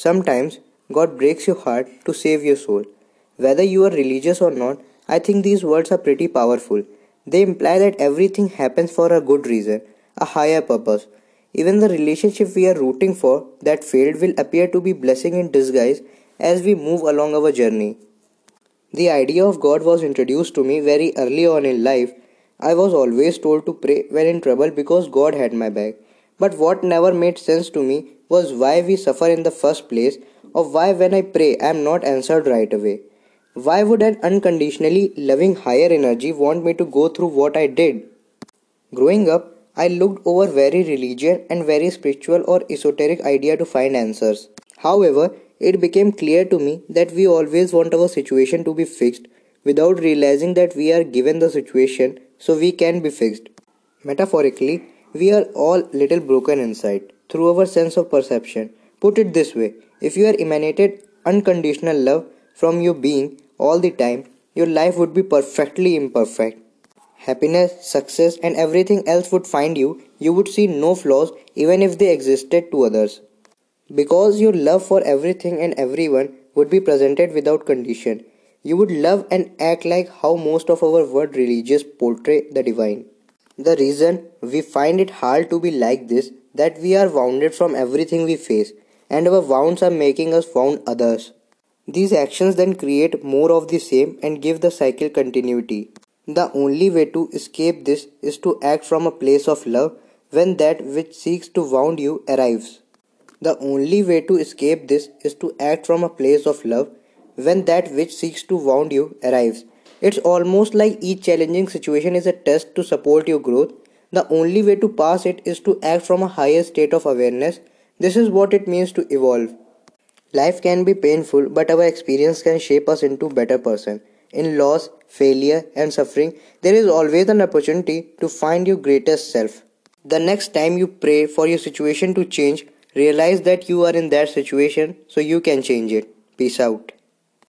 Sometimes God breaks your heart to save your soul. Whether you are religious or not, I think these words are pretty powerful. They imply that everything happens for a good reason, a higher purpose. Even the relationship we are rooting for that failed will appear to be blessing in disguise as we move along our journey. The idea of God was introduced to me very early on in life. I was always told to pray when in trouble because God had my back. But what never made sense to me was why we suffer in the first place, or why when I pray I am not answered right away. Why would an unconditionally loving higher energy want me to go through what I did? Growing up, I looked over very religious and very spiritual or esoteric idea to find answers. However, it became clear to me that we always want our situation to be fixed without realizing that we are given the situation so we can be fixed. Metaphorically, we are all little broken inside through our sense of perception. Put it this way if you are emanated unconditional love from your being all the time, your life would be perfectly imperfect. Happiness, success, and everything else would find you. You would see no flaws even if they existed to others. Because your love for everything and everyone would be presented without condition, you would love and act like how most of our world religious portray the divine. The reason we find it hard to be like this that we are wounded from everything we face and our wounds are making us wound others. These actions then create more of the same and give the cycle continuity. The only way to escape this is to act from a place of love when that which seeks to wound you arrives. The only way to escape this is to act from a place of love when that which seeks to wound you arrives. It's almost like each challenging situation is a test to support your growth. The only way to pass it is to act from a higher state of awareness. This is what it means to evolve. Life can be painful, but our experience can shape us into better person. In loss, failure, and suffering, there is always an opportunity to find your greatest self. The next time you pray for your situation to change, Realize that you are in that situation so you can change it. Peace out.